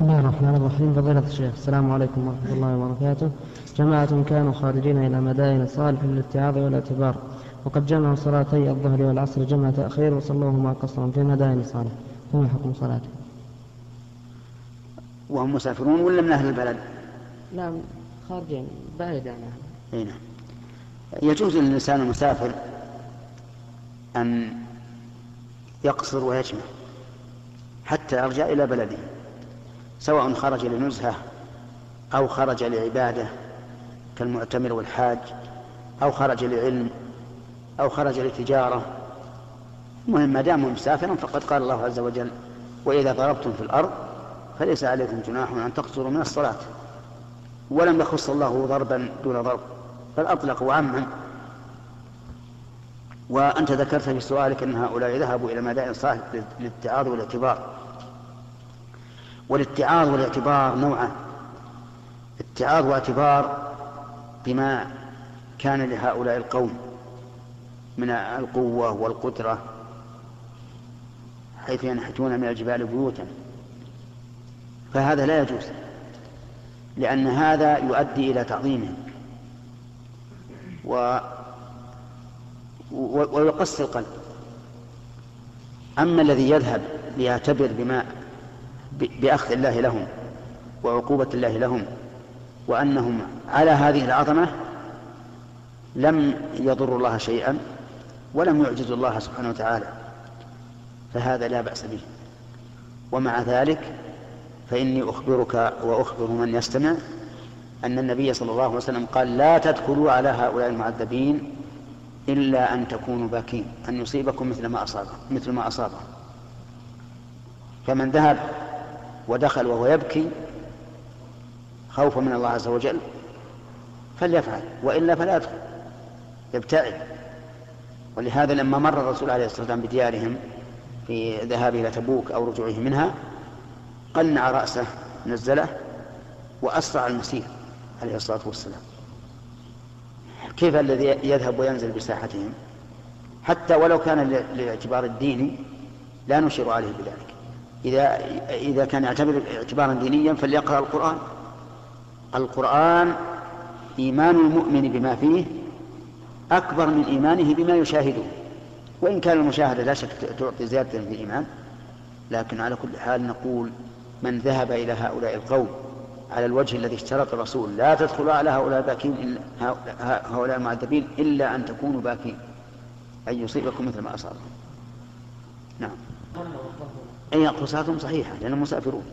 بسم الله الرحمن الرحيم. فضيلة الشيخ السلام عليكم ورحمة الله وبركاته. جماعة كانوا خارجين إلى مدائن صالح للاتعاظ والاعتبار وقد جمعوا صلاتي الظهر والعصر جمع تأخير وصلوهما قصرا في مدائن صالح. فما حكم صلاته؟ وهم مسافرون ولا من أهل البلد؟ لا خارجين بعيد عن أهل نعم. يجوز للإنسان المسافر أن يقصر ويجمع حتى يرجع إلى بلده. سواء خرج لنزهة أو خرج لعبادة كالمعتمر والحاج أو خرج لعلم أو خرج لتجارة. المهم ما دام مسافرا فقد قال الله عز وجل وإذا ضربتم في الأرض فليس عليكم جناح أن تقصروا من الصلاة ولم يخص الله ضربا دون ضرب بل أطلق عما. وأنت ذكرت في سؤالك أن هؤلاء ذهبوا إلى مدائن صالح للاتعاظ والاعتبار. والاتعاظ والاعتبار نوعان. اتعاظ واعتبار بما كان لهؤلاء القوم من القوة والقدرة حيث ينحتون من الجبال بيوتا. فهذا لا يجوز لأن هذا يؤدي إلى تعظيمهم و ويقص القلب. أما الذي يذهب ليعتبر بما بأخذ الله لهم وعقوبة الله لهم وأنهم على هذه العظمة لم يضروا الله شيئا ولم يعجزوا الله سبحانه وتعالى فهذا لا بأس به. ومع ذلك فإني أخبرك وأخبر من يستمع أن النبي صلى الله عليه وسلم قال لا تدخلوا على هؤلاء المعذبين إلا أن تكونوا باكين أن يصيبكم مثل ما أصابه مثل ما أصابه فمن ذهب ودخل وهو يبكي خوفا من الله عز وجل فليفعل وإلا فلا يدخل يبتعد. ولهذا لما مر الرسول عليه الصلاة والسلام بديارهم في ذهابه إلى تبوك أو رجوعه منها قنع رأسه نزله وأسرع المسير عليه الصلاة والسلام. كيف الذي يذهب وينزل بساحتهم؟ حتى ولو كان للاعتبار الديني لا نشير عليه بذلك. إذا إذا كان يعتبر اعتبارا دينيا فليقرأ القرآن. القرآن إيمان المؤمن بما فيه أكبر من إيمانه بما يشاهده. وإن كان المشاهدة لا شك تعطي زيادة في الإيمان لكن على كل حال نقول من ذهب إلى هؤلاء القوم على الوجه الذي اشترط الرسول لا تدخلوا على هؤلاء باكين هؤلاء المعذبين إلا أن تكونوا باكين. أن يصيبكم مثل ما أصابهم نعم. أي قصاتهم صحيحة لأنهم مسافرون.